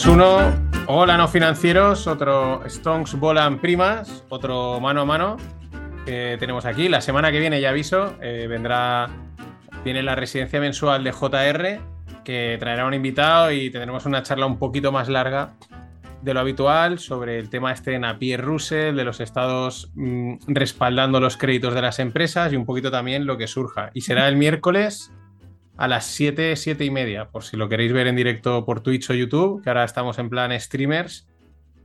3, 2, 1. Hola, no financieros. Otro Stonks Volan Primas. Otro mano a mano que tenemos aquí. La semana que viene, ya aviso, eh, vendrá. Viene la residencia mensual de JR, que traerá un invitado y tendremos una charla un poquito más larga de lo habitual sobre el tema este de Napier Russell, de los estados mm, respaldando los créditos de las empresas y un poquito también lo que surja. Y será el miércoles a las 7, 7 y media, por si lo queréis ver en directo por Twitch o YouTube, que ahora estamos en plan streamers,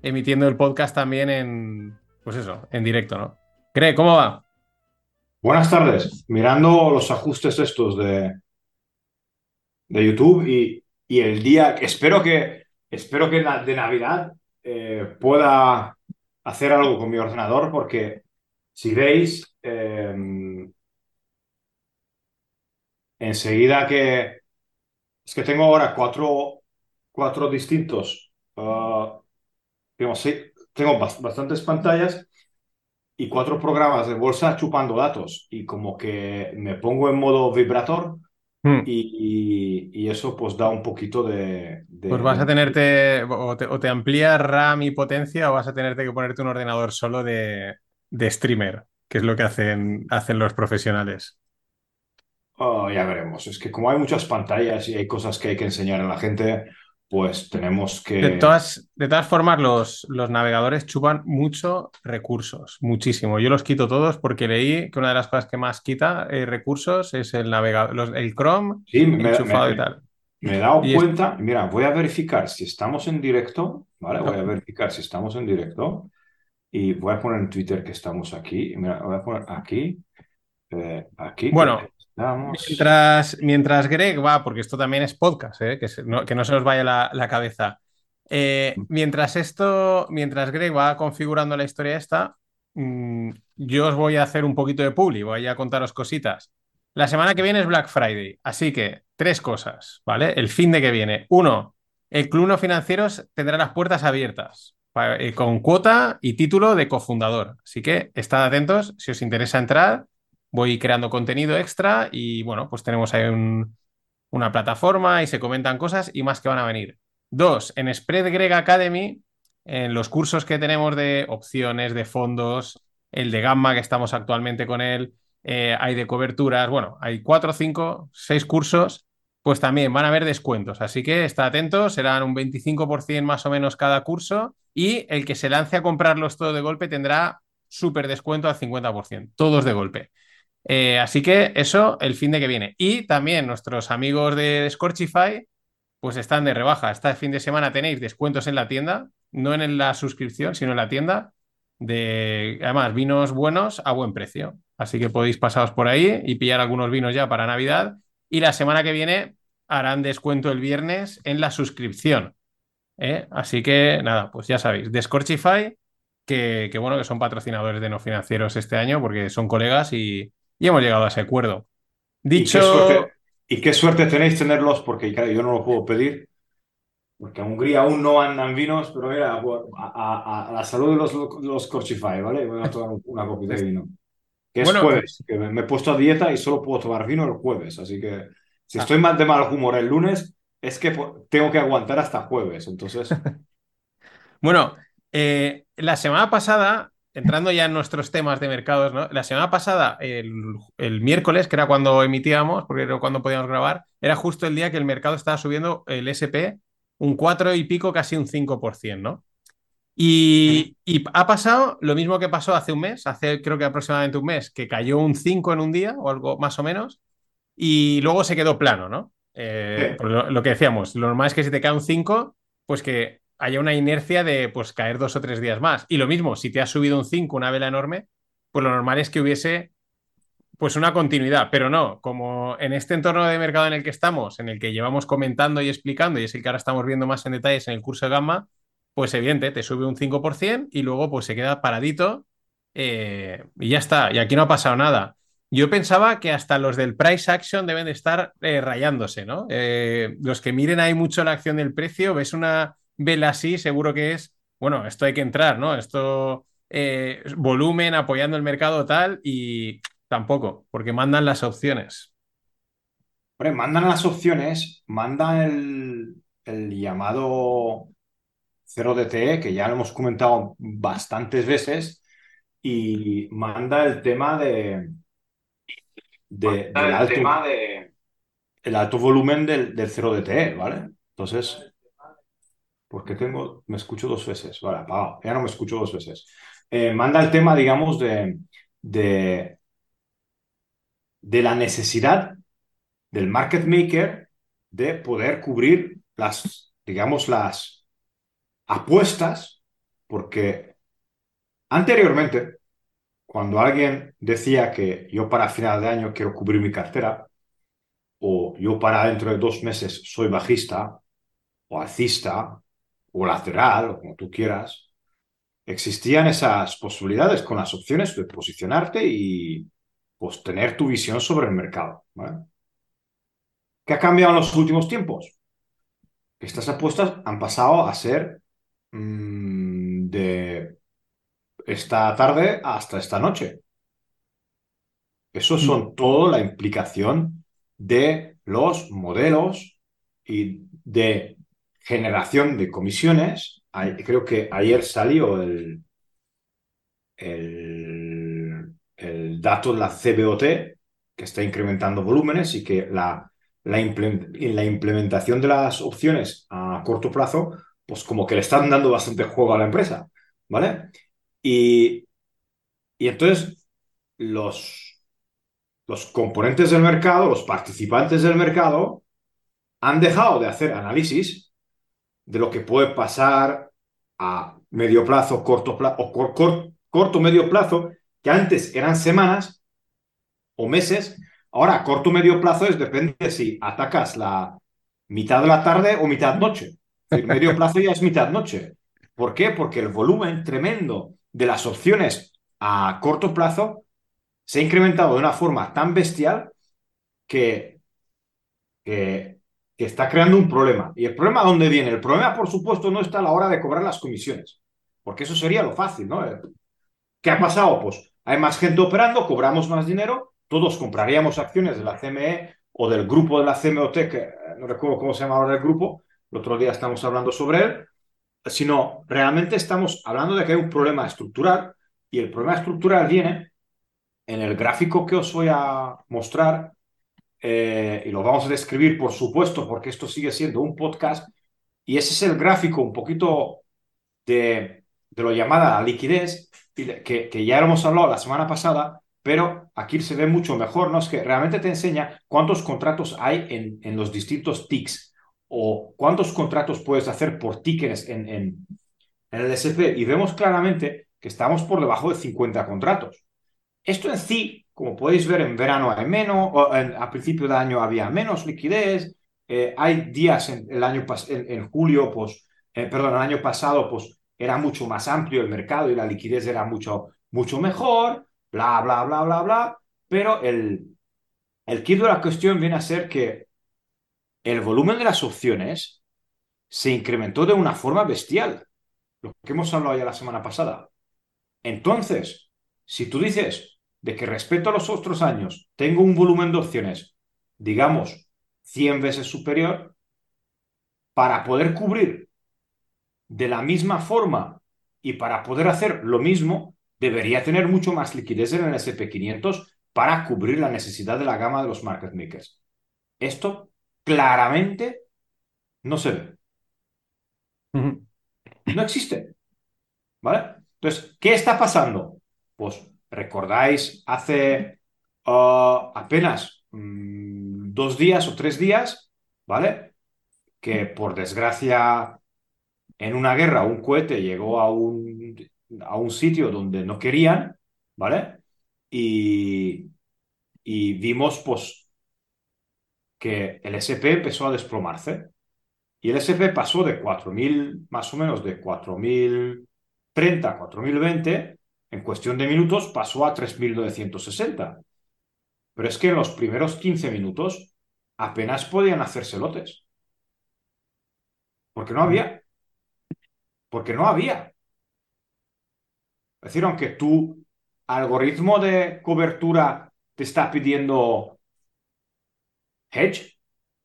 emitiendo el podcast también en, pues eso, en directo, ¿no? Cree, ¿cómo va? Buenas tardes. Mirando los ajustes estos de, de YouTube y, y el día, espero que, espero que de Navidad eh, pueda hacer algo con mi ordenador porque si veis, eh, enseguida que es que tengo ahora cuatro, cuatro distintos, ah, digamos, sí, tengo bas- bastantes pantallas y cuatro programas de bolsa chupando datos y como que me pongo en modo vibrator Hmm. y, y- y eso pues da un poquito de... de- Pues vas a tenerte, o te, o te amplía RAM y potencia, o vas a tenerte que ponerte un ordenador solo de, de streamer, que es lo que hacen, hacen los profesionales. Oh, ya veremos. Es que como hay muchas pantallas y hay cosas que hay que enseñar a la gente, pues tenemos De que... todas, de todas formas, los, los navegadores chupan mucho recursos, muchísimo. Yo los quito todos porque leí que una de las cosas que más quita eh, recursos es el navegador, los- el Chrome Sí, me, enchufado me- y tal. me he dado Y es- cuenta. Mira, voy a verificar si estamos en directo, ¿vale? Voy a verificar si estamos en directo y voy a poner en Twitter que estamos aquí. Mira, voy a poner aquí, eh, aquí. que Mientras, mientras Greg va, porque esto también es podcast, ¿eh? que, se- no, que no se nos vaya la, la cabeza. Eh, mientras esto, mientras Greg va configurando la historia esta, mm, yo os voy a hacer un poquito de publi, voy a contaros cositas. La semana que viene es Black Friday, así que tres cosas, ¿vale? El fin de que viene. Uno, el Club No Financieros tendrá las puertas abiertas eh, con cuota y título de cofundador. Así que estad atentos si os interesa entrar voy creando contenido extra y bueno, pues tenemos ahí un- una plataforma y se comentan cosas y más que van a venir. Dos, en Spread Greg Academy, en los cursos que tenemos de opciones, de fondos, el de Gamma que estamos actualmente con él, eh, hay de coberturas, bueno, hay cuatro, cinco, seis cursos, pues también van a haber descuentos. Así que está atentos, serán un 25% más o menos cada curso y el que se lance a comprarlos todo de golpe tendrá súper descuento al 50%, todos de golpe. Eh, así que eso el fin de que viene. Y también nuestros amigos de Scorchify, pues están de rebaja. Este fin de semana tenéis descuentos en la tienda, no en la suscripción, sino en la tienda, de además vinos buenos a buen precio. Así que podéis pasaros por ahí y pillar algunos vinos ya para Navidad. Y la semana que viene harán descuento el viernes en la suscripción. ¿eh? Así que nada, pues ya sabéis, de Scorchify, que, que bueno, que son patrocinadores de no financieros este año porque son colegas y, y hemos llegado a ese acuerdo. Y qué Dicho, suerte, y qué suerte tenéis tenerlos, porque yo no lo puedo pedir, porque en Hungría aún no andan vinos, pero mira, a, a- a la salud de los, los Corchify, ¿vale? Voy a tomar una copita de vino. Que es Bueno, jueves, que me, me he puesto a dieta y solo puedo tomar vino el jueves, así que si Ah. estoy mal de mal humor el lunes, es que tengo que aguantar hasta jueves, entonces... bueno, eh, la semana pasada, entrando ya en nuestros temas de mercados, ¿no? La semana pasada, el, el miércoles, que era cuando emitíamos, porque era cuando podíamos grabar, era justo el día que el mercado estaba subiendo el SP un 4 y pico, casi un 5%, ¿no? Y, y ha pasado lo mismo que pasó hace un mes, hace creo que aproximadamente un mes, que cayó un 5 en un día o algo más o menos, y luego se quedó plano, ¿no? Eh, pues lo, lo que decíamos, lo normal es que si te cae un 5, pues que haya una inercia de pues caer dos o tres días más. Y lo mismo, si te ha subido un 5, una vela enorme, pues lo normal es que hubiese pues una continuidad, pero no, como en este entorno de mercado en el que estamos, en el que llevamos comentando y explicando, y es el que ahora estamos viendo más en detalles en el curso de Gamma, pues evidente, te sube un 5% y luego pues se queda paradito eh, y ya está, y aquí no ha pasado nada. Yo pensaba que hasta los del price action deben de estar eh, rayándose, ¿no? Eh, los que miren ahí mucho la acción del precio, ves una vela así, seguro que es, bueno, esto hay que entrar, ¿no? Esto, eh, volumen apoyando el mercado tal y tampoco, porque mandan las opciones. Hombre, mandan las opciones, mandan el, el llamado 0DTE, que ya lo hemos comentado bastantes veces, y manda el tema de, de del alto, tema de... el alto volumen del, del 0DTE, ¿vale? Entonces, porque tengo, me escucho dos veces, vale, ya no me escucho dos veces. Eh, manda el tema, digamos, de, de, de la necesidad del market maker de poder cubrir las, digamos, las apuestas, porque anteriormente, cuando alguien decía que yo para final de año quiero cubrir mi cartera, o yo para dentro de dos meses soy bajista, o alcista, o lateral, o como tú quieras, existían esas posibilidades con las opciones de posicionarte y pues tener tu visión sobre el mercado. ¿Qué ha cambiado en los últimos tiempos? Estas apuestas han pasado a ser mmm, de esta tarde hasta esta noche. Eso son mm. todo la implicación de los modelos y de generación de comisiones. Creo que ayer salió el, el, dato de la CBOT, que está incrementando volúmenes y que la, la, la implementación de las opciones a corto plazo, pues como que le están dando bastante juego a la empresa, ¿vale? Y, y entonces los, los componentes del mercado, los participantes del mercado, han dejado de hacer análisis de lo que puede pasar a medio plazo, corto plazo o corto, corto medio plazo, que antes eran semanas o meses, ahora corto medio plazo es depende si atacas la mitad de la tarde o mitad noche. El medio plazo ya es mitad noche. ¿Por qué? Porque el volumen tremendo de las opciones a corto plazo se ha incrementado de una forma tan bestial que, que, está creando un problema. ¿Y el problema dónde viene? El problema, por supuesto, no está a la hora de cobrar las comisiones, porque eso sería lo fácil, ¿no? ¿Qué ha pasado? Pues hay más gente operando, cobramos más dinero, todos compraríamos acciones de la CME o del grupo de la CMOT, que eh, no recuerdo cómo se llama ahora el grupo, el otro día estamos hablando sobre él, sino realmente estamos hablando de que hay un problema estructural y el problema estructural viene en el gráfico que os voy a mostrar eh, y lo vamos a describir, por supuesto, porque esto sigue siendo un podcast y ese es el gráfico un poquito de, de lo llamada liquidez que, que ya hemos hablado la semana pasada, pero aquí se ve mucho mejor, ¿no? Es que realmente te enseña cuántos contratos hay en, en los distintos ticks o cuántos contratos puedes hacer por tickets en, en, el SP y vemos claramente que estamos por debajo de 50 contratos. Esto en sí, como podéis ver, en verano hay menos, o a principio de año había menos liquidez, eh, hay días en el año en, julio, pues, eh, perdón, el año pasado, pues era mucho más amplio el mercado y la liquidez era mucho, mucho mejor, bla, bla, bla, bla, bla, pero el, el kit de la cuestión viene a ser que el volumen de las opciones se incrementó de una forma bestial, lo que hemos hablado ya la semana pasada. Entonces, si tú dices de que respecto a los otros años tengo un volumen de opciones, digamos, 100 veces superior, para poder cubrir de la misma forma y para poder hacer lo mismo, debería tener mucho más liquidez en el SP500 para cubrir la necesidad de la gama de los market makers. Esto claramente no se ve. No existe. ¿Vale? Entonces, ¿qué está pasando? Pues recordáis hace uh, apenas mm, dos días o tres días, ¿vale? Que por desgracia en una guerra un cohete llegó a un, a un sitio donde no querían, ¿vale? Y, y vimos pues que el SP empezó a desplomarse y el SP pasó de 4.000, más o menos de 4.030 a 4.020, en cuestión de minutos pasó a 3.960. Pero es que en los primeros 15 minutos apenas podían hacerse lotes. Porque no había. Porque no había. Es decir, aunque tu algoritmo de cobertura te está pidiendo hedge,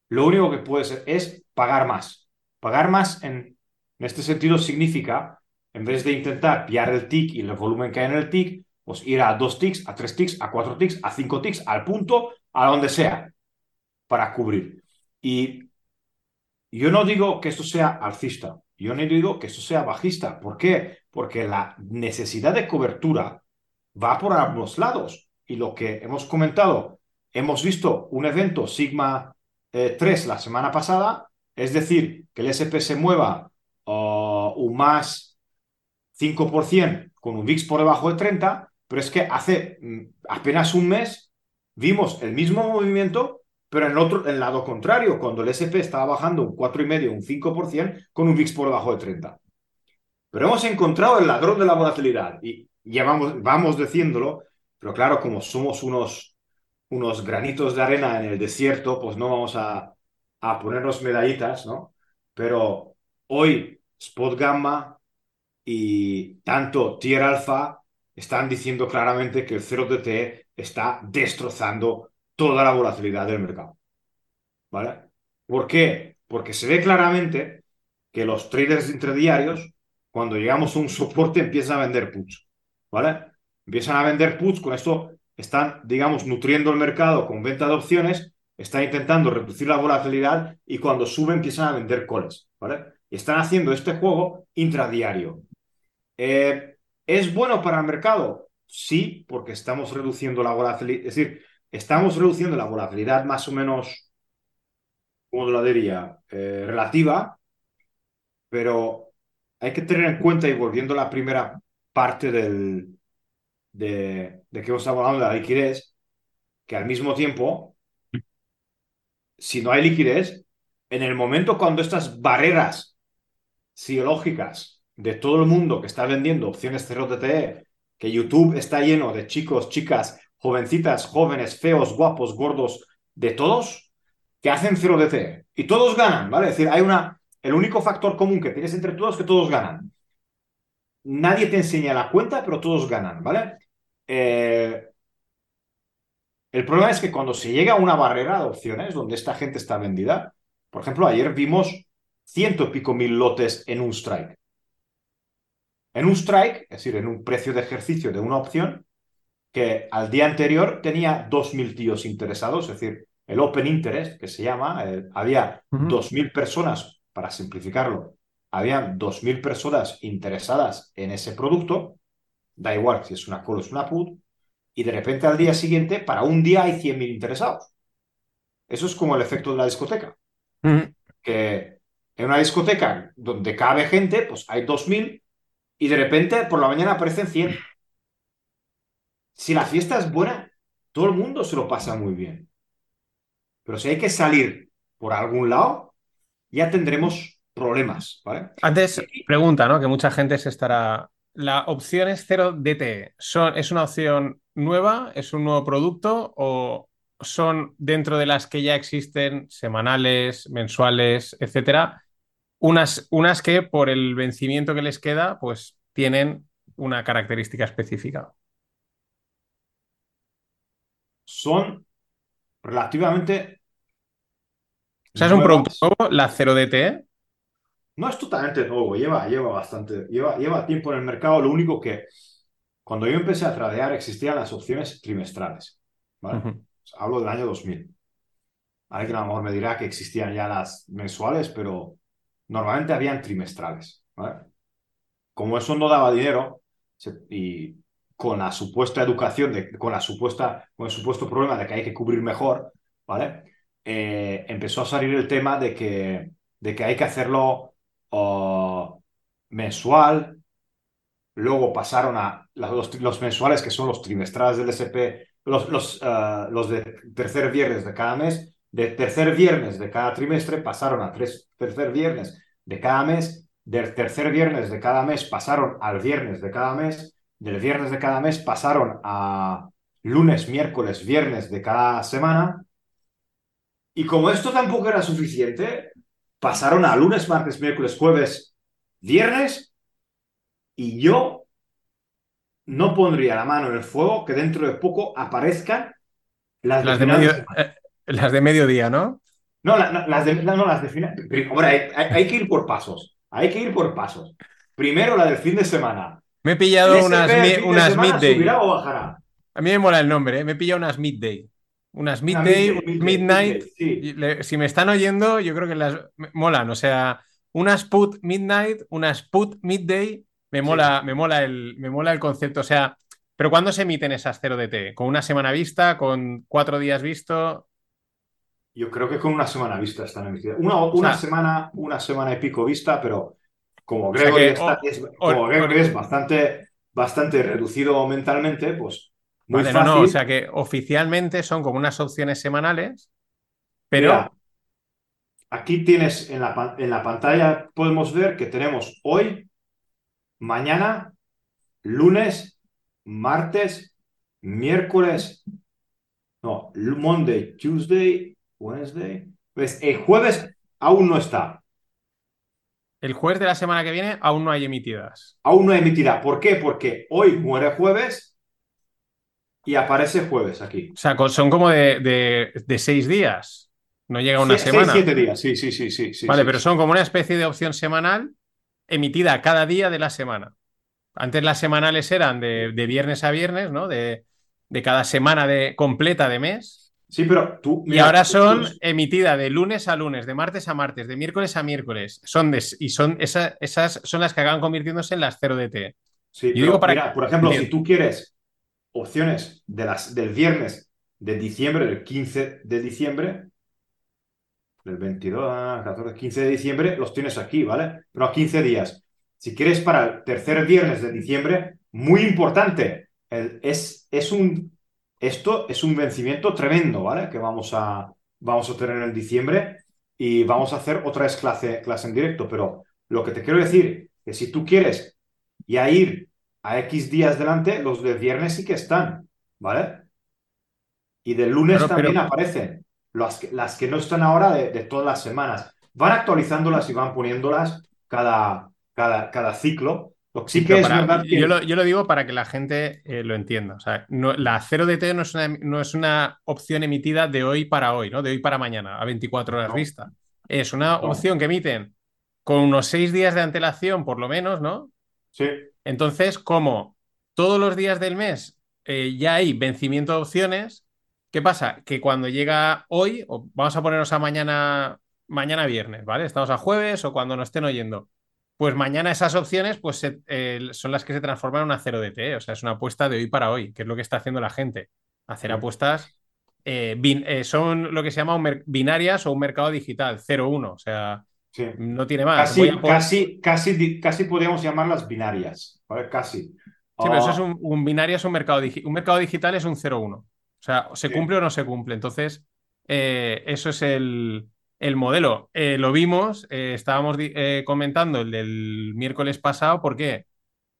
lo único que puede ser es pagar más. pagar más en este sentido significa, en vez de intentar pillar el tick y el volumen que hay en el tick, pues ir a dos ticks, a tres ticks, a cuatro ticks, a cinco ticks, al punto, a donde sea, para cubrir. Y yo no digo que esto sea alcista, yo no digo que esto sea bajista. ¿Por qué? Porque la necesidad de cobertura va por ambos lados. Y lo que hemos comentado, hemos visto un evento Sigma 3 eh, la semana pasada, es decir, que el SP se mueva uh, más 5% con un VIX por debajo de 30, pero es que hace mm, apenas un mes vimos el mismo movimiento, pero en, otro, en el lado contrario, cuando el SP estaba bajando un 4,5, un 5%, con un VIX por debajo de 30. Pero hemos encontrado el ladrón de la volatilidad y ya vamos, vamos diciéndolo, pero claro, como somos unos, unos granitos de arena en el desierto, pues no vamos a, a ponernos medallitas, ¿no? Pero hoy Spot Gamma y tanto Tier Alpha están diciendo claramente que el 0DT está destrozando toda la volatilidad del mercado. ¿Vale? ¿Por qué? Porque se ve claramente que los traders intradiarios, cuando llegamos a un soporte, empiezan a vender puts. ¿Vale? Empiezan a vender puts, con esto están, digamos, nutriendo el mercado con venta de opciones, están intentando reducir la volatilidad y cuando sube empiezan a vender calls. ¿Vale? Y están haciendo este juego intradiario. Eh, ¿Es bueno para el mercado? Sí, porque estamos reduciendo la volatilidad. Es decir, estamos reduciendo la volatilidad más o menos, ¿cómo lo diría? Eh, relativa, pero hay que tener en cuenta, y volviendo a la primera parte del, de, que estamos hablando de la liquidez, que al mismo tiempo, si no hay liquidez, en el momento cuando estas barreras psicológicas de todo el mundo que está vendiendo opciones 0TTE, que YouTube está lleno de chicos, chicas, jovencitas, jóvenes, feos, guapos, gordos, de todos, que hacen 0DTE. Y todos ganan, ¿vale? Es decir, hay una... El único factor común que tienes entre todos es que todos ganan. Nadie te enseña la cuenta, pero todos ganan, ¿vale? Eh, el problema es que cuando se llega a una barrera de opciones donde esta gente está vendida, por ejemplo, ayer vimos ciento y pico mil lotes en un strike. En un strike, es decir, en un precio de ejercicio de una opción, que al día anterior tenía 2.000 tíos interesados, es decir, el Open Interest, que se llama, eh, había 2.000 personas, para simplificarlo, había 2.000 personas interesadas en ese producto, da igual si es una call o es una put, y de repente al día siguiente, para un día hay 100.000 interesados. Eso es como el efecto de la discoteca. Que en una discoteca donde cabe gente, pues hay 2.000 y de repente por la mañana aparecen 100. Si la fiesta es buena, todo el mundo se lo pasa muy bien. Pero si hay que salir por algún lado, ya tendremos problemas, ¿vale? Antes, pregunta, ¿no? Que mucha gente se estará... ¿La opción es 0 DT ¿Son, ¿Es una opción nueva? ¿Es un nuevo producto? ¿O son dentro de las que ya existen semanales, mensuales, etcétera? Unas, unas que por el vencimiento que les queda, pues tienen una característica específica. Son relativamente. O sea, es un producto nuevo, la 0DT. No es totalmente nuevo, lleva, lleva bastante, lleva, lleva tiempo en el mercado. Lo único que cuando yo empecé a tradear existían las opciones trimestrales. Hablo del año 2000. Alguien a lo mejor me dirá que existían ya las mensuales, pero normalmente habían trimestrales. Como eso no daba dinero y con la supuesta educación, de, con, la supuesta, con el supuesto problema de que hay que cubrir mejor, ¿vale? Eh, empezó a salir el tema de que, de que hay que hacerlo mensual, luego pasaron a los, mensuales, que son los trimestrales del SP, los, uh, los de tercer viernes de cada mes, de tercer viernes de cada trimestre pasaron a tres, tercer viernes de cada mes, del tercer viernes de cada mes pasaron al viernes de cada mes, del viernes de cada mes pasaron a lunes, miércoles, viernes de cada semana. Y como esto tampoco era suficiente, pasaron a lunes, martes, miércoles, jueves, viernes. Y yo no pondría la mano en el fuego que dentro de poco aparezcan las, de, medio, eh, las de mediodía, ¿no? No, las de, no, las de final. Hombre, hay, que ir por pasos. Hay que ir por pasos. Primero la del fin de semana. Me he pillado unas, unas midday. o bajará? A mí me mola el nombre, ¿eh? me he pillado unas midday. Unas midday, midnight. Si me están oyendo, yo creo que las molan. O sea, unas put midnight, unas put midday. Me mola, me mola el, me mola el concepto. O sea, pero ¿cuándo se emiten esas 0 DT? ¿Con una semana vista? ¿Con cuatro días visto? Yo creo que con una semana vista están emitidas. Una, una semana, una semana y pico vista, pero como Gregory, es, como es bastante, bastante reducido mentalmente, pues muy fácil. No, o sea que oficialmente son como unas opciones semanales, pero... aquí tienes en la, en la pantalla, podemos ver que tenemos hoy, mañana, lunes, martes, miércoles, no, Monday, Tuesday, Wednesday. Pues el jueves aún no está. El jueves de la semana que viene aún no hay emitidas. Aún no hay emitida. ¿Por qué? Porque hoy muere jueves y aparece jueves aquí. O sea, son como de, seis días. No llega una semana. siete días, sí, sí, sí, sí. vale, pero son como una especie de opción semanal emitida cada día de la semana. Antes las semanales eran de, viernes a viernes, ¿no? De, de cada semana de, completa de mes. Sí, pero tú. y ahora son emitidas de lunes a lunes, de martes a martes, de miércoles a miércoles. Son y son esas son las que acaban convirtiéndose en las 0 DT. Sí, digo para por ejemplo, si tú quieres opciones de las, del viernes de diciembre, del 15 de diciembre, del 22, 14, 15 de diciembre, los tienes aquí, ¿vale? Pero a 15 días. Si quieres para el tercer viernes de diciembre, muy importante, es, es un esto es un vencimiento tremendo, ¿vale? Que vamos a, vamos a tener en diciembre y vamos a hacer otra vez clase, clase en directo. Pero lo que te quiero decir es que si tú quieres ya ir a X días delante, los de viernes sí que están, ¿vale? Y del lunes también aparecen. Las que, las que no están ahora de, de, todas las semanas. Van actualizándolas y van poniéndolas cada, cada, cada ciclo Sí que yo, lo, digo para que la gente eh, lo entienda. O sea, no, la 0DT no es, una, no es una opción emitida de hoy para hoy, ¿no? De hoy para mañana, a 24 horas vista. Es una opción que emiten con unos seis días de antelación, por lo menos, ¿no? Sí. Entonces, como todos los días del mes eh, ya hay vencimiento de opciones, ¿qué pasa? Que cuando llega hoy, o vamos a ponernos a mañana, mañana viernes, ¿vale? Estamos a jueves o cuando nos estén oyendo pues mañana esas opciones pues, son las que se transforman en una 0 DT, o sea, es una apuesta de hoy para hoy, que es lo que está haciendo la gente. Hacer apuestas eh, eh, son lo que se llama binarias o un mercado digital, 0-1, o sea, no tiene más. Casi, casi, casi, podríamos llamarlas binarias, Casi. Sí, pero eso es un, un binario, es un mercado, un mercado digital, es un 0-1. O sea, se cumple o no se cumple. Entonces, eh, eso es el, el modelo. Eh, lo vimos, eh, estábamos eh, comentando el del miércoles pasado, ¿por qué?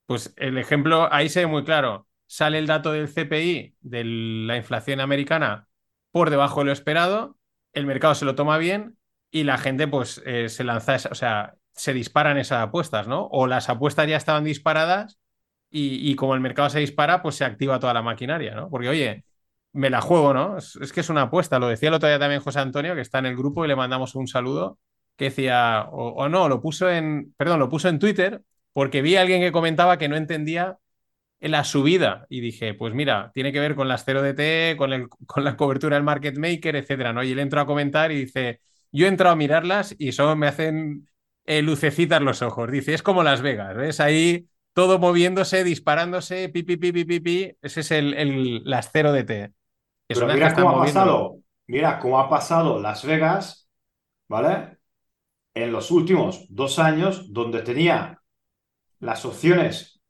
Pues el ejemplo ahí se ve muy claro. Sale el dato del CPI, de la inflación americana, por debajo de lo esperado, el mercado se lo toma bien y la gente pues se lanza, o sea, se disparan esas apuestas, ¿no? O las apuestas ya estaban disparadas y, y como el mercado se dispara, pues se activa toda la maquinaria, ¿no? Porque, oye, me la juego, ¿no? Es, que es una apuesta. Lo decía el otro día también José Antonio, que está en el grupo y le mandamos un saludo, que decía, o, no, lo puso en, perdón, lo puso en Twitter porque vi a alguien que comentaba que no entendía la subida y dije, pues mira, tiene que ver con las 0DT, con, el, con la cobertura del market maker, etcétera, ¿no? Y él entró a comentar y dice, yo he entrado a mirarlas y eso me hacen eh, lucecitas los ojos. Dice, es como Las Vegas, ¿ves? Ahí todo moviéndose, disparándose, pi, pi, pi, pi. Ese es el, el las 0DT mira cómo ha pasado, mira cómo ha pasado Las Vegas, ¿vale? En los últimos dos años, donde tenía las opciones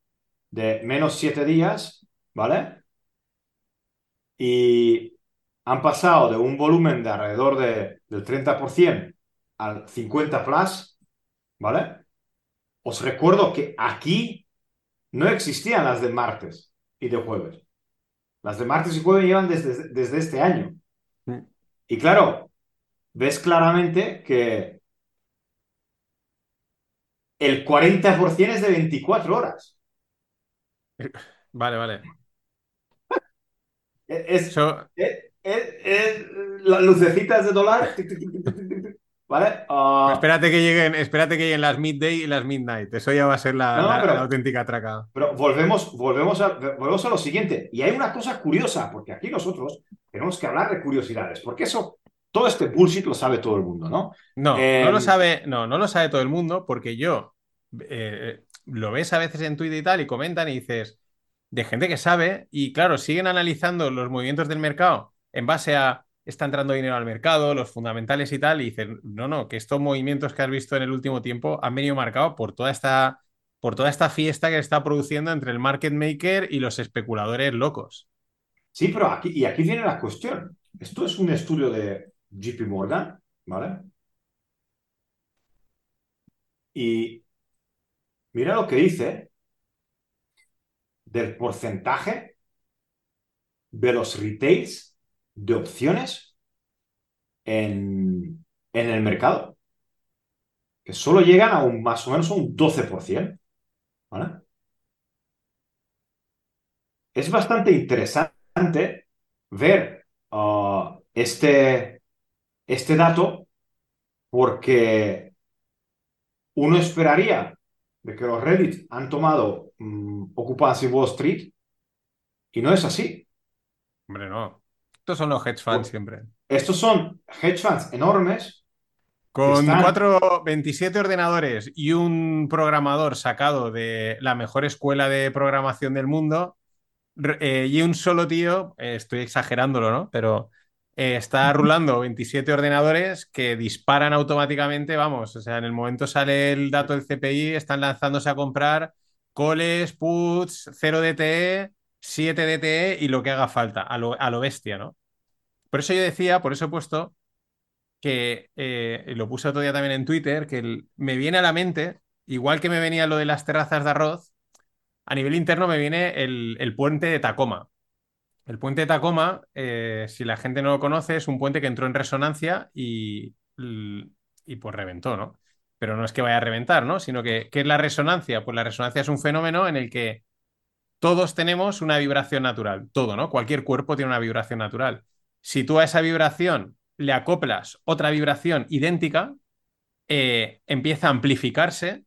de menos siete días, ¿vale? Y han pasado de un volumen de alrededor de, del 30% al 50 plus, ¿vale? Os recuerdo que aquí no existían las de martes y de jueves. Las de martes y jueves llevan desde, desde este año. Y claro, ves claramente que el 40% es de 24 horas. Vale, vale. Es, es, las lucecitas de dólar ¿vale? Uh, espérate que lleguen, espérate que lleguen las midday y las midnight. Eso ya va a ser la, No, no, la- pero- la auténtica traca. Pero volvemos, volvemos, a, volvemos a lo siguiente. Y hay una cosa curiosa, porque aquí nosotros tenemos que hablar de curiosidades, porque eso, todo este bullshit lo sabe todo el mundo, ¿no? No, Eh, no lo sabe, no, no lo sabe todo el mundo, porque yo eh, lo ves a veces en Twitter y tal, y comentan y dices, de gente que sabe, y claro, siguen analizando los movimientos del mercado en base a está entrando dinero al mercado, los fundamentales y tal, y dicen, no, no, que estos movimientos que has visto en el último tiempo han venido marcados por toda esta, por toda esta fiesta que se está produciendo entre el market maker y los especuladores locos. Sí, pero aquí, y aquí viene la cuestión. Esto es un estudio de JP Morgan, ¿vale? Y mira lo que dice del porcentaje de los retails de opciones en, en el mercado, que solo llegan a un más o menos un 12%, ¿vale? Es bastante interesante ver uh, este, este dato porque uno esperaría de que los Reddit han tomado mm, Occupancy Wall Street y no es así. Hombre, no. Estos son los hedge funds siempre. Estos son hedge funds enormes. Con Están- cuatro, 27 ordenadores y un programador sacado de la mejor escuela de programación del mundo eh, y un solo tío, eh, estoy exagerándolo, ¿no? Pero eh, está rulando 27 ordenadores que disparan automáticamente, vamos, o sea, en el momento sale el dato del CPI, están lanzándose a comprar coles, puts, 0 DTE, 7 DTE y lo que haga falta, a lo, a lo bestia, ¿no? Por eso yo decía, por eso he puesto que eh, lo puse otro día también en Twitter, que me viene a la mente, igual que me venía lo de las terrazas de arroz, a nivel interno me viene el, el puente de Tacoma. El puente de Tacoma, eh, si la gente no lo conoce, es un puente que entró en resonancia y, y pues reventó, ¿no? Pero no es que vaya a reventar, ¿no? Sino que, ¿qué es la resonancia? Pues la resonancia es un fenómeno en el que todos tenemos una vibración natural, todo, ¿no? Cualquier cuerpo tiene una vibración natural. Si tú a esa vibración le acoplas otra vibración idéntica, eh, empieza a amplificarse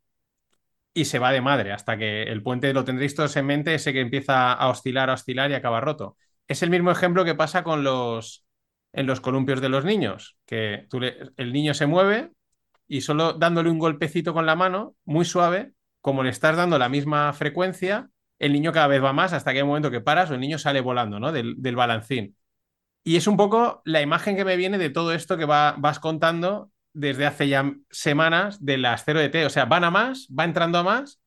y se va de madre hasta que el puente lo tendréis todos en mente, ese que empieza a oscilar, a oscilar y acaba roto. Es el mismo ejemplo que pasa con los en los columpios de los niños, que el niño se mueve y solo dándole un golpecito con la mano, muy suave, como le estás dando la misma frecuencia, el niño cada vez va más hasta que hay un momento que paras o el niño sale volando, ¿no? Del, del balancín. Y es un poco la imagen que me viene de todo esto que va, vas contando desde hace ya semanas de las 0 de T. O sea, van a más, va entrando a más,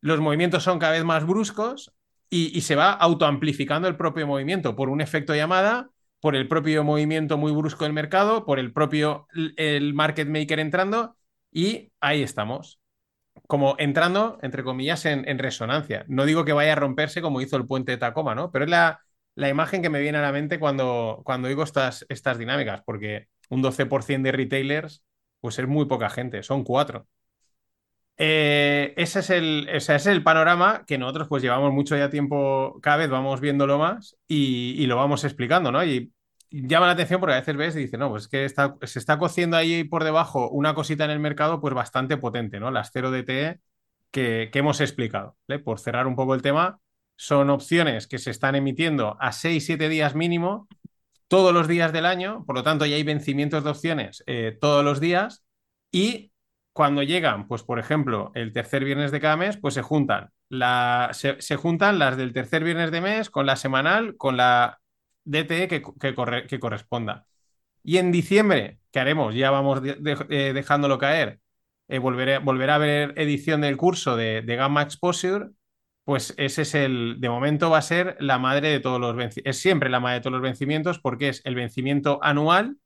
los movimientos son cada vez más bruscos y, se va autoamplificando el propio movimiento por un efecto llamada, por el propio movimiento muy brusco del mercado, por el propio el market maker entrando y ahí estamos. Como entrando, entre comillas, en, en resonancia. No digo que vaya a romperse como hizo el puente de Tacoma, ¿no? Pero es la, la imagen que me viene a la mente cuando, cuando estas, estas dinámicas, porque un 12% de retailers, pues es muy poca gente, son cuatro. Eh, ese, es el, ese es el panorama que nosotros pues llevamos mucho ya tiempo, cada vez vamos viéndolo más y, y lo vamos explicando, ¿no? Y llama la atención porque a veces ves y dices, no, pues es que está, se está cociendo ahí por debajo una cosita en el mercado pues bastante potente, ¿no? Las 0 DTE que, que hemos explicado. Por cerrar un poco el tema, son opciones que se están emitiendo a 6-7 días mínimo todos los días del año, por lo tanto ya hay vencimientos de opciones eh, todos los días y cuando llegan, pues por ejemplo, el tercer viernes de cada mes, pues se juntan, la, se, juntan las del tercer viernes de mes con la semanal, con la DTE que, que, corre, que corresponda. Y en diciembre, ¿qué haremos? Ya vamos eh, dejándolo caer. Eh, volverá a haber edición del curso de, de Gamma Exposure. Pues ese es el, de momento va a ser la madre de todos los vencimientos. Es siempre la madre de todos los vencimientos porque es el vencimiento anual,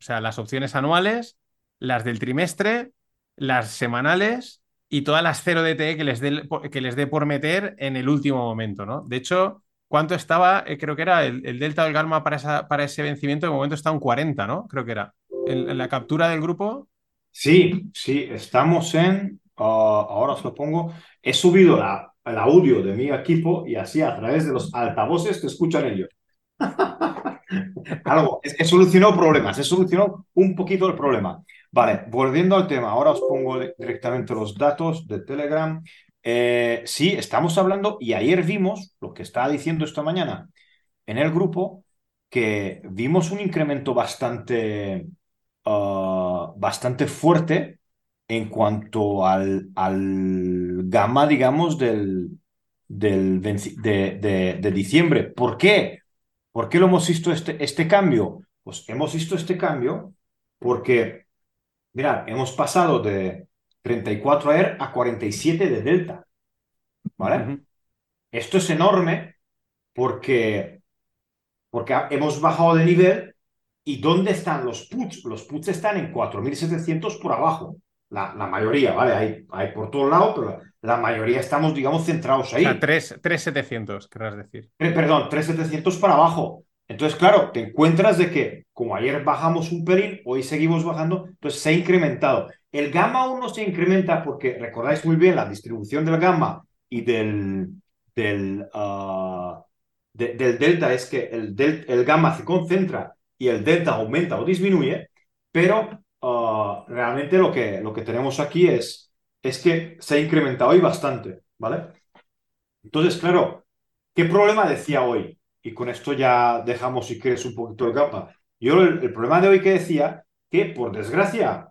o sea, las opciones anuales, las del trimestre, las semanales y todas las 0 DTE que les que les dé por meter en el último momento, ¿no? De hecho, ¿cuánto estaba? Eh, creo que era el, el, delta del gamma para, esa, para ese vencimiento, de momento está un 40, ¿no? Creo que era. En, la captura del grupo. Sí, sí, estamos en. Uh, ahora os lo pongo. He subido la, el audio de mi equipo y así a través de los altavoces te escuchan ellos. Algo, he, solucionado problemas, he solucionado un poquito el problema. Vale, volviendo al tema, ahora os pongo directamente los datos de Telegram. Eh, sí, estamos hablando y ayer vimos lo que estaba diciendo esta mañana en el grupo, que vimos un incremento bastante, ah, bastante fuerte en cuanto al, al gamma, digamos, del, del de, de, diciembre. ¿Por qué? ¿Por qué lo hemos visto este, este cambio? Pues hemos visto este cambio porque, mirad, hemos pasado de 34 air a 47 de delta. ¿Vale? Esto es enorme porque, porque hemos bajado de nivel y ¿dónde están los puts? Los puts están en 4.700 por abajo. La, la, mayoría, ¿vale? Hay, hay por todos lados, pero la, mayoría estamos, digamos, centrados ahí. O sea, 3.700, querrás decir. Eh, perdón, 3.700 para abajo. Entonces, claro, te encuentras de que, como ayer bajamos un pelín, hoy seguimos bajando, entonces se ha incrementado. El gamma aún no se incrementa porque recordáis muy bien la distribución del gamma y del, del, ah, del delta es que el, del, el gamma se concentra y el delta aumenta o disminuye, pero Ah, realmente lo que, lo que tenemos aquí es, es que se ha incrementado hoy bastante, ¿vale? Entonces, claro, ¿qué problema decía hoy? Y con esto ya dejamos, si quieres, un poquito el capa. Yo el, problema de hoy que decía que, por desgracia,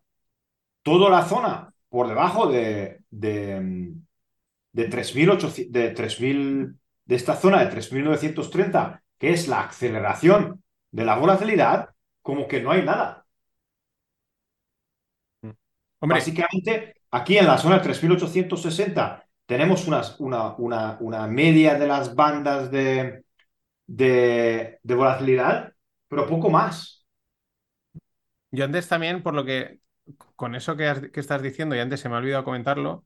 toda la zona por debajo de, de, de 3.800, de 3.000, de esta zona de 3.930, que es la aceleración de la volatilidad, como que no hay nada. Básicamente, aquí en la zona 3860 tenemos una, una, una, media de las bandas de, de, volatilidad, pero poco más. Yo antes también, por lo que, con eso que, que, estás diciendo, y antes se me ha olvidado comentarlo,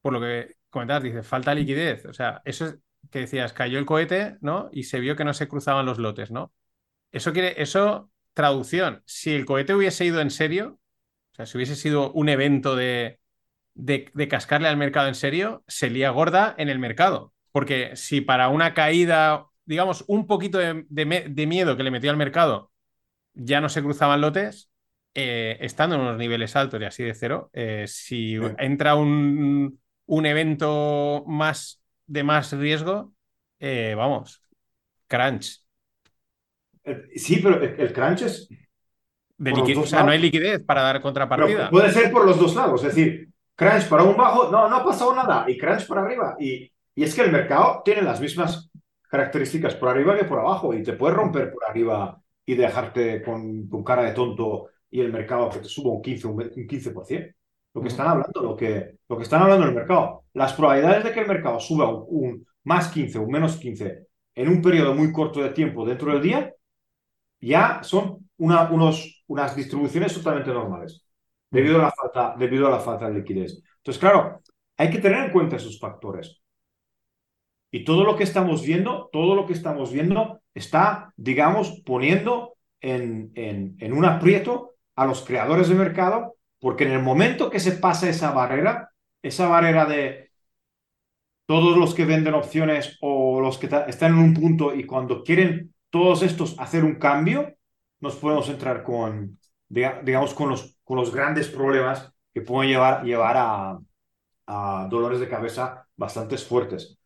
por lo que comentabas, dice, falta liquidez. O sea, eso es que decías, cayó el cohete, ¿no? Y se vio que no se cruzaban los lotes, ¿no? Eso quiere, eso, traducción, si el cohete hubiese ido en serio, o sea, si hubiese sido un evento de, de, cascarle al mercado en serio, se lía gorda en el mercado. Porque si para una caída, digamos, un poquito de, miedo que le metió al mercado, ya no se cruzaban lotes, eh, estando en unos niveles altos y así de cero, eh, si entra un, un, evento más de más riesgo, eh, vamos, crunch. Sí, pero el crunch es, o sea, no hay liquidez para dar contrapartida. puede ser por los dos lados, es decir, crunch para un bajo, no, no ha pasado nada, y crunch para arriba. Y, y es que el mercado tiene las mismas características por arriba que por abajo, y te puede romper por arriba y dejarte con, con cara de tonto y el mercado que te suba un 15, un 15%. Lo que están hablando, lo que, lo que están hablando en el mercado. Las probabilidades de que el mercado suba un, un más 15, un menos 15 en un periodo muy corto de tiempo dentro del día, ya son una, unos, unas distribuciones totalmente normales, debido a, la falta, debido a la falta de liquidez. Entonces, claro, hay que tener en cuenta esos factores. Y todo lo que estamos viendo, todo lo que estamos viendo está, digamos, poniendo en, en, en un aprieto a los creadores de mercado, porque en el momento que se pasa esa barrera, esa barrera de todos los que venden opciones o los que están en un punto y cuando quieren todos estos hacer un cambio, nos podemos entrar con, digamos, con los, con los grandes problemas que pueden llevar, llevar a, a dolores de cabeza bastante fuertes.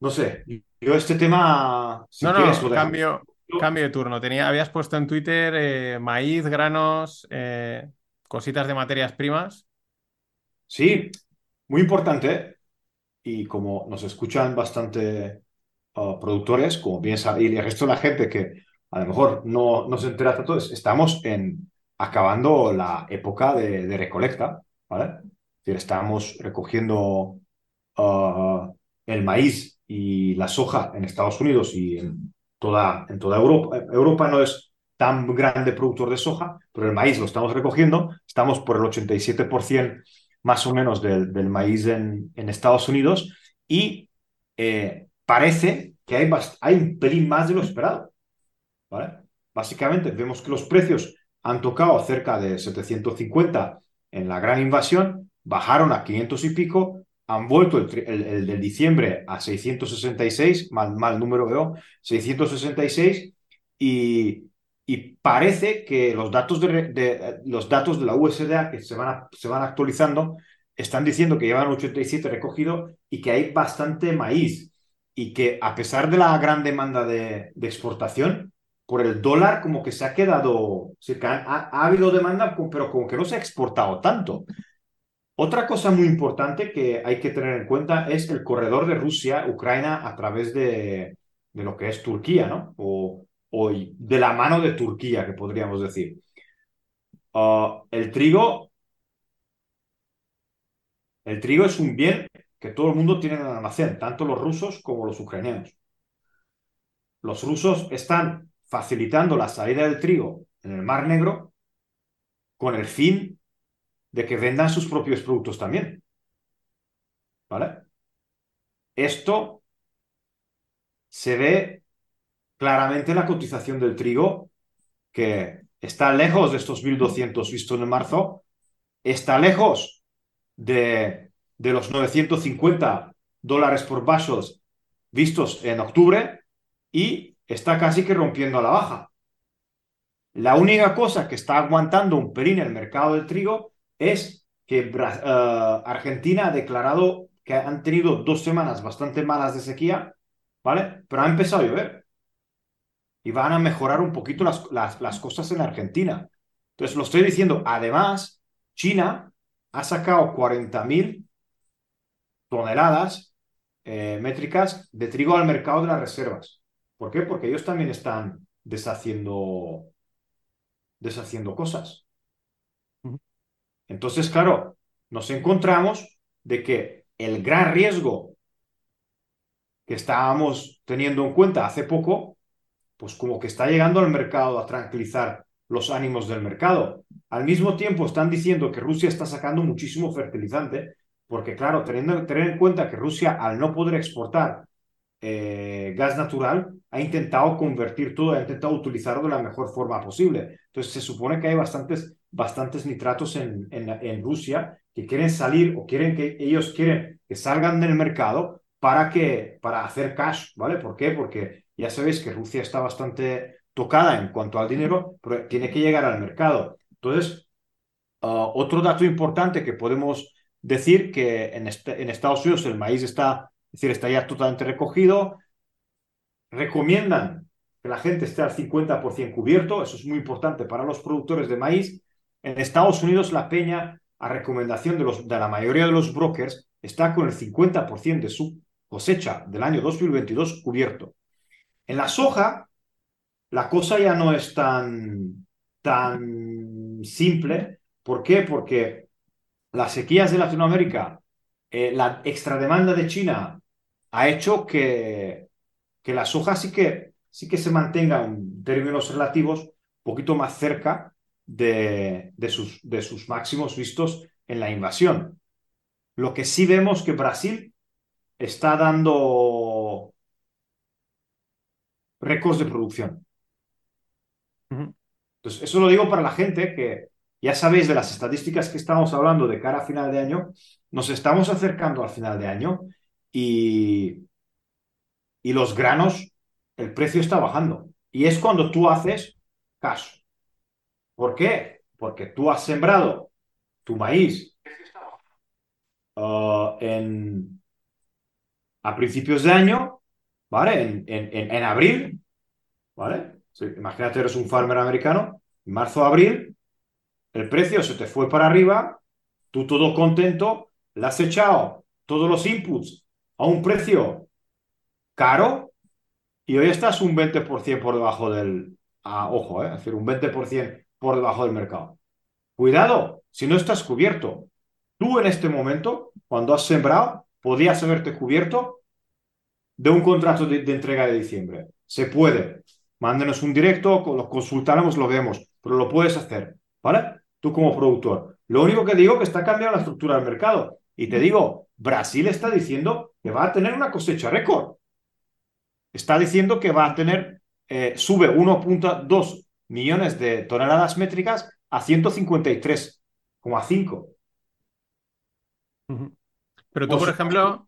No sé, yo este tema... no, no, cambio, cambio de turno. Tenía, habías puesto en Twitter eh, maíz, granos, eh, cositas de materias primas. Sí, muy importante. Y como nos escuchan bastante uh, productores, como piensa, y el resto de la gente que a lo mejor no, no se entera tanto, estamos en, acabando la época de, recolecta, ¿vale? Es decir, estamos recogiendo uh, el maíz y la soja en Estados Unidos y en toda, en toda Europa. Europa no es tan grande productor de soja, pero el maíz lo estamos recogiendo. Estamos por el 87% más o menos del, del maíz en, en, Estados Unidos y eh, parece que hay, hay un pelín más de lo esperado. Básicamente vemos que los precios han tocado cerca de 750 en la gran invasión, bajaron a 500 y pico, han vuelto el, el, de diciembre a 666, mal, mal número veo, 666, y, y parece que los datos de, los datos de la USDA que se van, se van actualizando están diciendo que llevan 87 recogido y que hay bastante maíz y que a pesar de la gran demanda de, de exportación, por el dólar como que se ha quedado, ha, ha, habido demanda, pero como que no se ha exportado tanto. Otra cosa muy importante que hay que tener en cuenta es el corredor de Rusia-Ucrania a través de, de, lo que es Turquía, ¿no? O, o, de la mano de Turquía, que podríamos decir. Uh, el trigo, el trigo es un bien que todo el mundo tiene en el almacén, tanto los rusos como los ucranianos. Los rusos están facilitando la salida del trigo en el Mar Negro con el fin de que vendan sus propios productos también. ¿Vale? Esto se ve claramente en la cotización del trigo, que está lejos de estos 1.200 vistos en marzo, está lejos de, de los 950 dólares por vasos vistos en octubre y está casi que rompiendo a la baja. La única cosa que está aguantando un pelín el mercado del trigo es que uh, Argentina ha declarado que han tenido dos semanas bastante malas de sequía, ¿vale? Pero ha empezado a llover. Y van a mejorar un poquito las, las, las cosas en Argentina. Entonces, lo estoy diciendo. Además, China ha sacado 40.000 toneladas eh, métricas de trigo al mercado de las reservas. ¿Por qué? Porque ellos también están deshaciendo, deshaciendo cosas. Entonces, claro, nos encontramos de que el gran riesgo que estábamos teniendo en cuenta hace poco, pues como que está llegando al mercado a tranquilizar los ánimos del mercado. Al mismo tiempo están diciendo que Rusia está sacando muchísimo fertilizante, porque claro, teniendo, tener en cuenta que Rusia al no poder exportar eh, gas natural, ha intentado convertir todo, ha intentado utilizarlo de la mejor forma posible. Entonces se supone que hay bastantes, bastantes nitratos en, Rusia que quieren salir o quieren que ellos quieren que salgan del mercado para, que, para hacer cash, ¿vale? ¿Por qué? Porque ya sabéis que Rusia está bastante tocada en cuanto al dinero, pero tiene que llegar al mercado. Entonces, uh, otro dato importante que podemos decir que en, este, Estados Unidos el maíz está es decir, está ya totalmente recogido. Recomiendan que la gente esté al 50% cubierto, eso es muy importante para los productores de maíz. En Estados Unidos la peña, a recomendación de, los, de la mayoría de los brokers, está con el 50% de su cosecha del año 2022 cubierto. En la soja, la cosa ya no es tan, tan simple. ¿Por qué? Porque las sequías de Latinoamérica eh, la extrademanda de China ha hecho que, que la soja sí que, sí que se mantenga en términos relativos un poquito más cerca de, de, sus, de sus máximos vistos en la invasión. Lo que sí vemos que Brasil está dando récords de producción. Entonces, eso lo digo para la gente que ya sabéis de las estadísticas que estamos hablando de cara a final de año, nos estamos acercando al final de año y, y los granos, el precio está bajando. Y es cuando tú haces caso. ¿Por qué? Porque tú has sembrado tu maíz uh, en, a principios de año, ¿vale? En, en, en abril, ¿vale? imagínate, eres un farmer americano, marzo, abril, el precio se te fue para arriba, tú todo contento, le has echado todos los inputs a un precio caro y hoy estás un 20% por debajo del... Ah, ojo, eh, es decir, un 20% por debajo del mercado. Cuidado, si no estás cubierto. Tú en este momento, cuando has sembrado, podías haberte cubierto de un contrato de, entrega de diciembre. Se puede. Mándenos un directo, lo consultaremos, lo vemos, pero lo puedes hacer. ¿Vale? Tú como productor. Lo único que digo es que está cambiando la estructura del mercado. Y te digo, Brasil está diciendo que va a tener una cosecha récord. Está diciendo que va a tener, eh, sube 1.2 millones de toneladas métricas a 153,5. Pero tú, por ejemplo,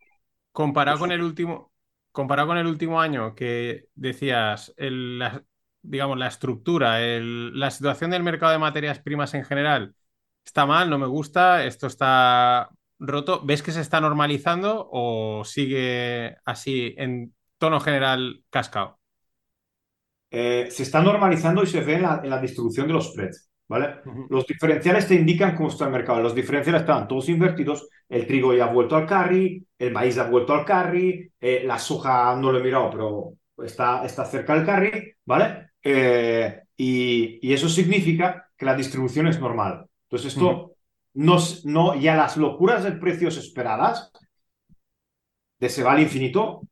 comparado con el último, comparado con el último año que decías, el, la, digamos, la estructura, la situación del mercado de materias primas en general está mal, no me gusta, esto está roto. ¿Ves que se está normalizando o sigue así en tono general cascado? Eh, se está normalizando y se ve en la, distribución de los spreads. ¿Vale? Los diferenciales te indican cómo está el mercado. Los diferenciales están todos invertidos. El trigo ya ha vuelto al carry, el maíz ha vuelto al carry, eh, la soja no lo he mirado, pero está, está cerca del carry, ¿vale? Eh, y, eso significa que la distribución es normal. Entonces, esto no, no, ya las locuras de precios esperadas de se va al infinito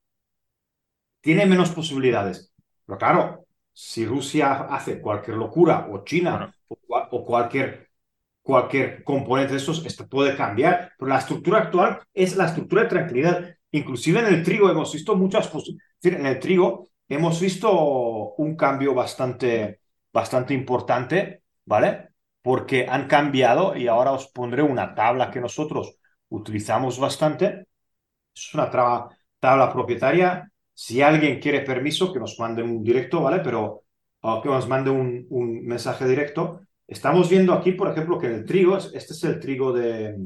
tiene menos posibilidades. Pero claro, si Rusia hace cualquier locura, o China, o, cualquier, cualquier componente de esos, esto puede cambiar. Pero la estructura actual es la estructura de tranquilidad. Inclusive en el trigo hemos visto muchas posibilidades. En el trigo hemos visto un cambio bastante, bastante importante, ¿vale? Porque han cambiado y ahora os pondré una tabla que nosotros utilizamos bastante. Es una tabla propietaria si alguien quiere permiso, que nos mande un directo, ¿vale? Pero que nos mande un, mensaje directo. Estamos viendo aquí, por ejemplo, que el trigo, este es el trigo de,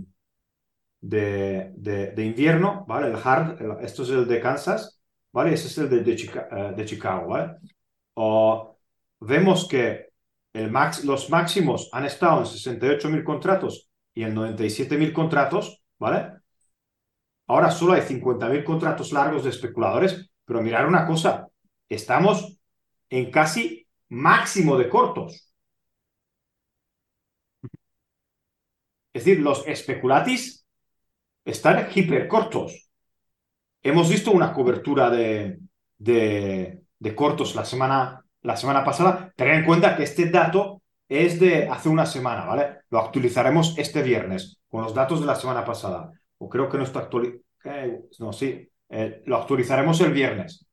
de, de, invierno, ¿vale? El hard, esto es el de Kansas, ¿vale? Ese es el de, de, eh, Chicago, ¿vale? O vemos que el max, los máximos han estado en 68.000 contratos y en 97.000 contratos, ¿vale? Ahora solo hay 50.000 contratos largos de especuladores pero mirar una cosa, estamos en casi máximo de cortos. Es decir, los especulatis están hipercortos. Hemos visto una cobertura de, de, cortos la semana, la semana pasada. Ten en cuenta que este dato es de hace una semana, ¿vale? Lo actualizaremos este viernes con los datos de la semana pasada. O creo que no está actualizado. no, sí, eh, lo actualizaremos el viernes.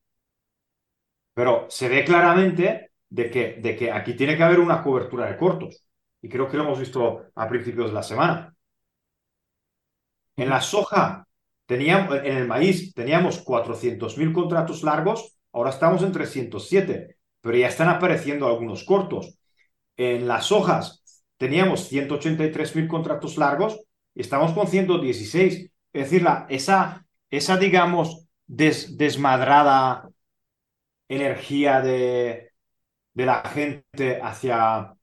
Pero se ve claramente de que, de que aquí tiene que haber una cobertura de cortos. Y creo que lo hemos visto a principios de la semana. En la soja, teníamos, en el maíz, teníamos 400.000 contratos largos, ahora estamos en 307, pero ya están apareciendo algunos cortos. En las hojas teníamos 183.000 contratos largos y estamos con 116. Es decir, la, esa esa, digamos, desmadrada energía de, de la gente hacia,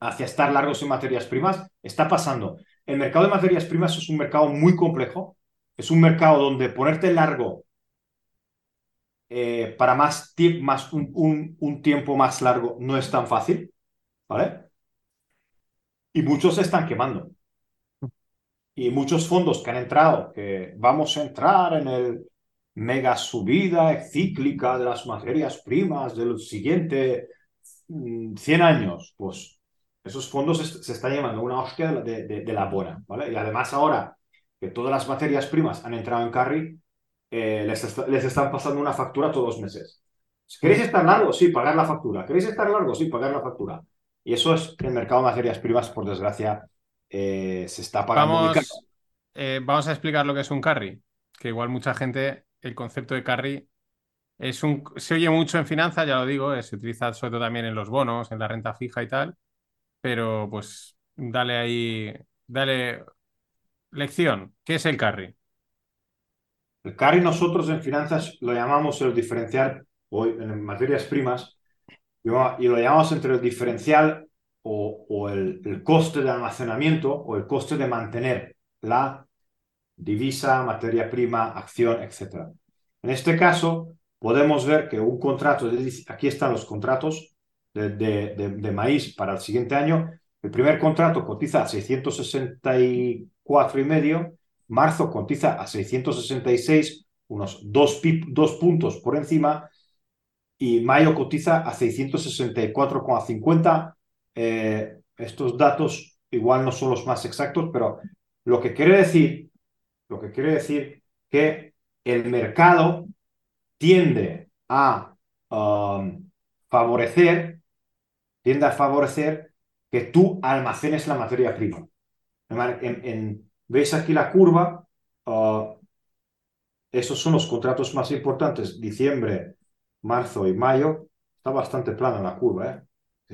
hacia estar largos en materias primas está pasando. El mercado de materias primas es un mercado muy complejo, es un mercado donde ponerte largo eh, para más, más un, un, tiempo más largo no es tan fácil, ¿vale? Y muchos se están quemando y muchos fondos que han entrado, que vamos a entrar en el mega subida cíclica de las materias primas del siguiente 100 mm, años, pues esos fondos se, están llevando una hostia de, la buena, ¿vale? Y además ahora que todas las materias primas han entrado en carry, eh, les, les, están pasando una factura todos los meses. ¿Queréis estar largo? Sí, pagar la factura. ¿Queréis estar largo? Sí, pagar la factura. Y eso es el mercado de materias primas, por desgracia, eh, se está pagando vamos, eh, vamos a explicar lo que es un carry, que igual mucha gente, el concepto de carry es un, se oye mucho en finanzas, ya lo digo, eh, se utiliza sobre todo también en los bonos, en la renta fija y tal, pero pues dale ahí, dale lección, ¿qué es el carry? El carry nosotros en finanzas lo llamamos el diferencial, o en materias primas, y lo llamamos entre el diferencial o, el, coste de almacenamiento o el coste de mantener la divisa, materia prima, acción, etc. En este caso, podemos ver que un contrato, aquí están los contratos de, maíz para el siguiente año. El primer contrato cotiza a 664 y medio, marzo cotiza a 666, unos dos, dos puntos por encima, y mayo cotiza a 664,50, eh, estos datos igual no son los más exactos, pero lo que quiere decir, lo que quiere decir que el mercado tiende a um, favorecer, tiende a favorecer que tú almacenes la materia prima. En, ¿Veis aquí la curva? Uh, esos son los contratos más importantes, diciembre, marzo y mayo. está bastante plana la curva. ¿eh?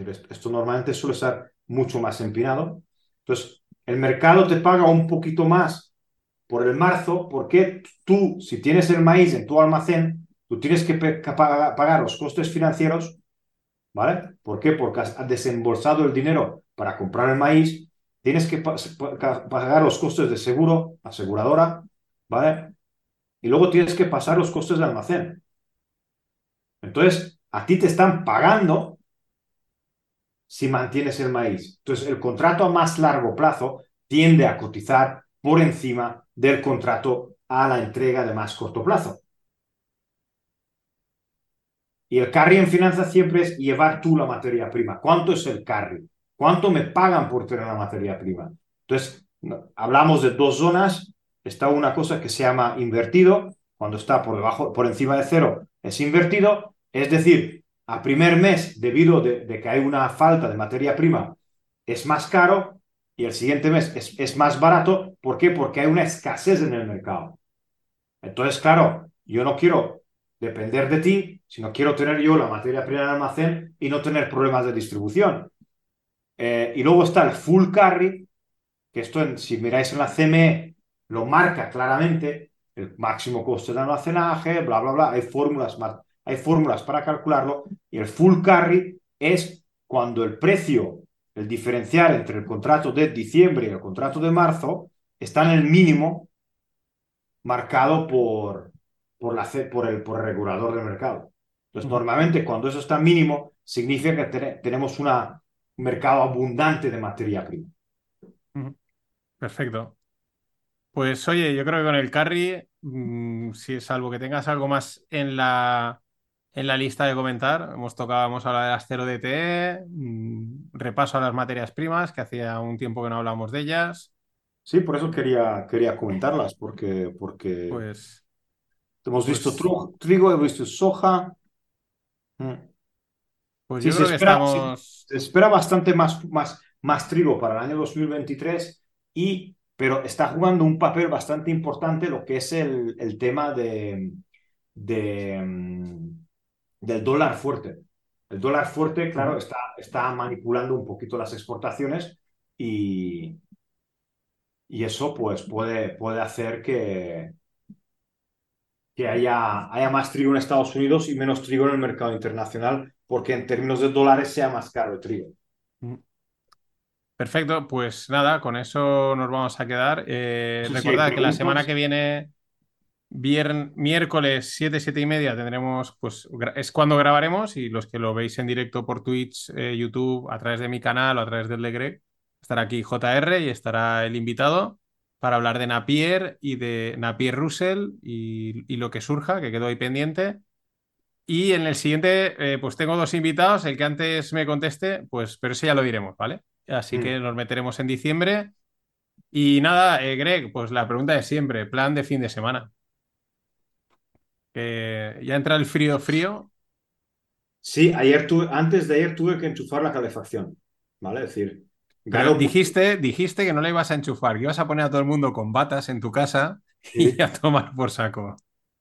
Esto normalmente suele ser mucho más empinado. Entonces, el mercado te paga un poquito más por el marzo porque tú, si tienes el maíz en tu almacén, tú tienes que pagar los costes financieros, ¿vale? ¿Por qué? Porque has desembolsado el dinero para comprar el maíz, tienes que pagar los costes de seguro, aseguradora, ¿vale? Y luego tienes que pasar los costes de almacén. Entonces, a ti te están pagando si mantienes el maíz. Entonces, el contrato a más largo plazo tiende a cotizar por encima del contrato a la entrega de más corto plazo. Y el carry en finanzas siempre es llevar tú la materia prima. ¿Cuánto es el carry? ¿Cuánto me pagan por tener la materia prima? Entonces, hablamos de dos zonas. Está una cosa que se llama invertido. Cuando está por debajo, por encima de cero, es invertido. Es decir, a primer mes, debido de, que hay una falta de materia prima, es más caro y el siguiente mes es, más barato. ¿Por qué? Porque hay una escasez en el mercado. Entonces, claro, yo no quiero depender de ti, sino quiero tener yo la materia prima en almacén y no tener problemas de distribución. Eh, y luego está el full carry, que esto, si miráis en la CME, lo marca claramente, el máximo coste de almacenaje, bla, bla, bla. Hay fórmulas más hay fórmulas para calcularlo y el full carry es cuando el precio, el diferencial entre el contrato de diciembre y el contrato de marzo está en el mínimo marcado por, por, la, por, el, por el regulador del mercado. Entonces, normalmente cuando eso está mínimo, significa que tenemos un mercado abundante de materia prima. Perfecto. Pues oye, yo creo que con el carry, mm, si salvo que tengas algo más en la, en la lista de comentar. Hemos tocado, hemos hablado de las 0 DTE, mm, repaso a las materias primas, que hacía un tiempo que no hablábamos de ellas. Sí, por eso quería, quería comentarlas, porque, porque pues, hemos visto pues trigo, hemos visto soja. Mm. Pues yo creo que estamos... Se, espera bastante más, más, más trigo para el año 2023, y, pero está jugando un papel bastante importante lo que es el, el tema de, de, mm, del dólar fuerte. El dólar fuerte, claro, está, está manipulando un poquito las exportaciones y, y eso pues puede, puede hacer que, que haya, haya más trigo en Estados Unidos y menos trigo en el mercado internacional, porque en términos de dólares sea más caro el trigo. Mm. Perfecto, pues nada, con eso nos vamos a quedar. Eh, recordad que la semana que viene miércoles 7, 7 y media tendremos, pues es cuando grabaremos y los que lo veis en directo por Twitch, eh, YouTube, a través de mi canal o a través del de Greg, estará aquí JR y estará el invitado para hablar de Napier y de Napier Russell y, lo que surja, que quedó ahí pendiente. Y en el siguiente, eh, pues tengo dos invitados, el que antes me conteste, pues, pero ese ya lo diremos, ¿vale? Así mm. que nos meteremos en diciembre. Y nada, eh, Greg, pues la pregunta de siempre, plan de fin de semana ya entra el frío frío. Sí, ayer tuve, antes de ayer tuve que enchufar la calefacción, ¿vale? Es decir, dijiste, dijiste que no la ibas a enchufar, que ibas a poner a todo el mundo con batas en tu casa y a tomar por saco.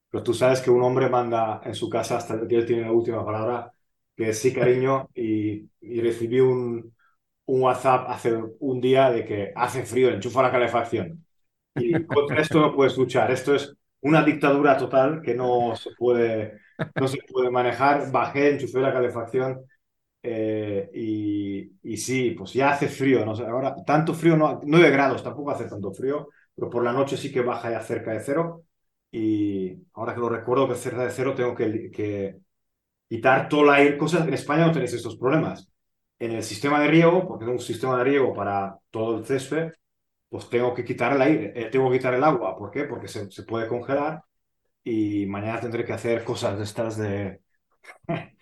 Pero tú sabes que un hombre manda en su casa hasta que él tiene la última palabra, que sí, cariño, y, recibí un, un, WhatsApp hace un día de que hace frío, enchufa la calefacción. Y contra esto no puedes luchar. Esto es una dictadura total que no se puede, no se puede manejar. Bajé, enchufé la calefacción eh, y, y, sí, pues ya hace frío. No sé, ahora tanto frío, no, 9 grados, tampoco hace tanto frío, pero por la noche sí que baja ya cerca de cero. Y ahora que lo recuerdo que cerca de cero tengo que, que quitar todo el aire. Cosas, en España no tenéis estos problemas. En el sistema de riego, porque tengo un sistema de riego para todo el césped, pues tengo que quitar el aire, eh, tengo que quitar el agua. ¿Por qué? Porque se, se, puede congelar y mañana tendré que hacer cosas de estas de...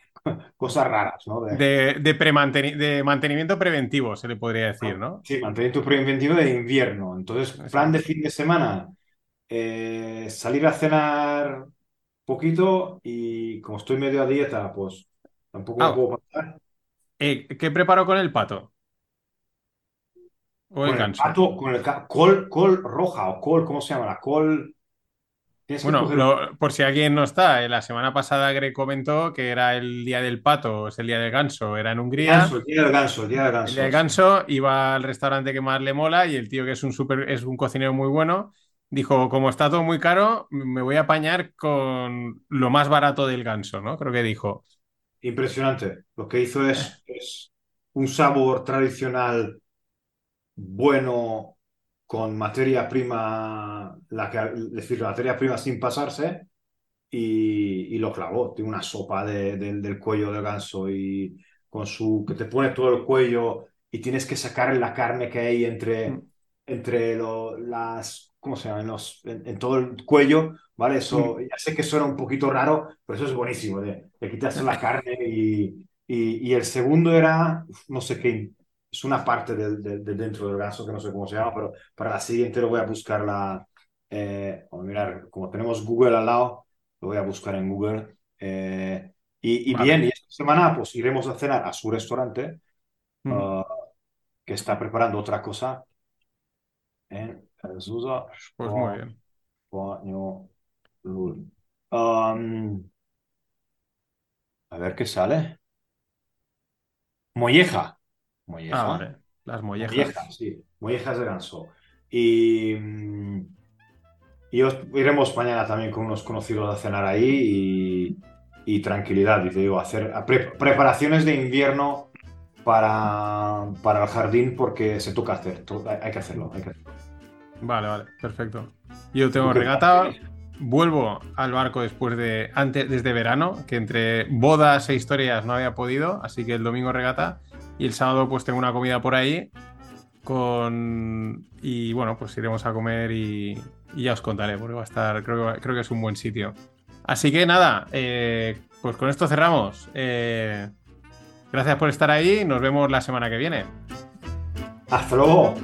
cosas raras, ¿no? De, de, de, mantenimiento preventivo, se le podría decir, ¿no? Sí, mantenimiento preventivo de invierno. Entonces, plan de fin de semana, eh, salir a cenar poquito y como estoy medio a dieta, pues tampoco me puedo pasar. Eh, ¿Qué preparo con el pato? Con el pato, con el col, col roja o col, ¿cómo se llama? La col. Bueno, coger- lo- por si alguien no está, eh, la semana pasada Greg comentó que era el día del pato, es el día del ganso, era en el Hungría. ganso, el día del ganso, el día del El ganso. día del ganso iba al restaurante que más le mola y el tío que es un super, es un cocinero muy bueno, dijo, como está todo muy caro, me voy a apañar con lo más barato del ganso, ¿no? Creo que dijo. Impresionante. Lo que hizo es, es un sabor tradicional bueno con materia prima, la que, es decir, la materia prima sin pasarse y, y lo clavó. Tiene una sopa de- del- del cuello del ganso y con su que te pone todo el cuello y tienes que sacar la carne que hay entre, Mm. entre lo- las, ¿cómo se llama? En, los- en- en todo el cuello, ¿vale? Eso, ya sé que suena un poquito raro, pero eso es buenísimo, de, de quitarse la carne y, y, y el segundo era, no sé qué, es una parte del- del- de, dentro del ganso que no sé cómo se llama, pero para la siguiente lo voy a buscar la, eh, vamos a mirar, como tenemos Google al lado, lo voy a buscar en Google. eh, y, y Vale. bien, y esta semana pues iremos a cenar a su restaurante, Mm. ah, que está preparando otra cosa en Azusa Pues muy bien. Español. Um, a ver qué sale. Molleja. Molleja. Ah, vale. Las mollejas. Mollejas, sí. Mollejas de ganso. Y, mm, y os- iremos mañana también con unos conocidos a cenar ahí y, y tranquilidad. Y te digo, hacer pre- preparaciones de invierno para, para el jardín porque se toca hacer. hay, hay que hacerlo. Hay que hacerlo. Vale, vale, perfecto. Yo tengo ¿Tú qué regata, vuelvo al barco después de, antes, desde verano, que entre bodas e historias no había podido, así que el domingo regata y el sábado pues tengo una comida por ahí con... Y bueno, pues iremos a comer y, ya os contaré, porque va a estar, creo, que- creo que es un buen sitio. Así que nada, eh, pues con esto cerramos. Eh, gracias por estar ahí, nos vemos la semana que viene. Hasta luego.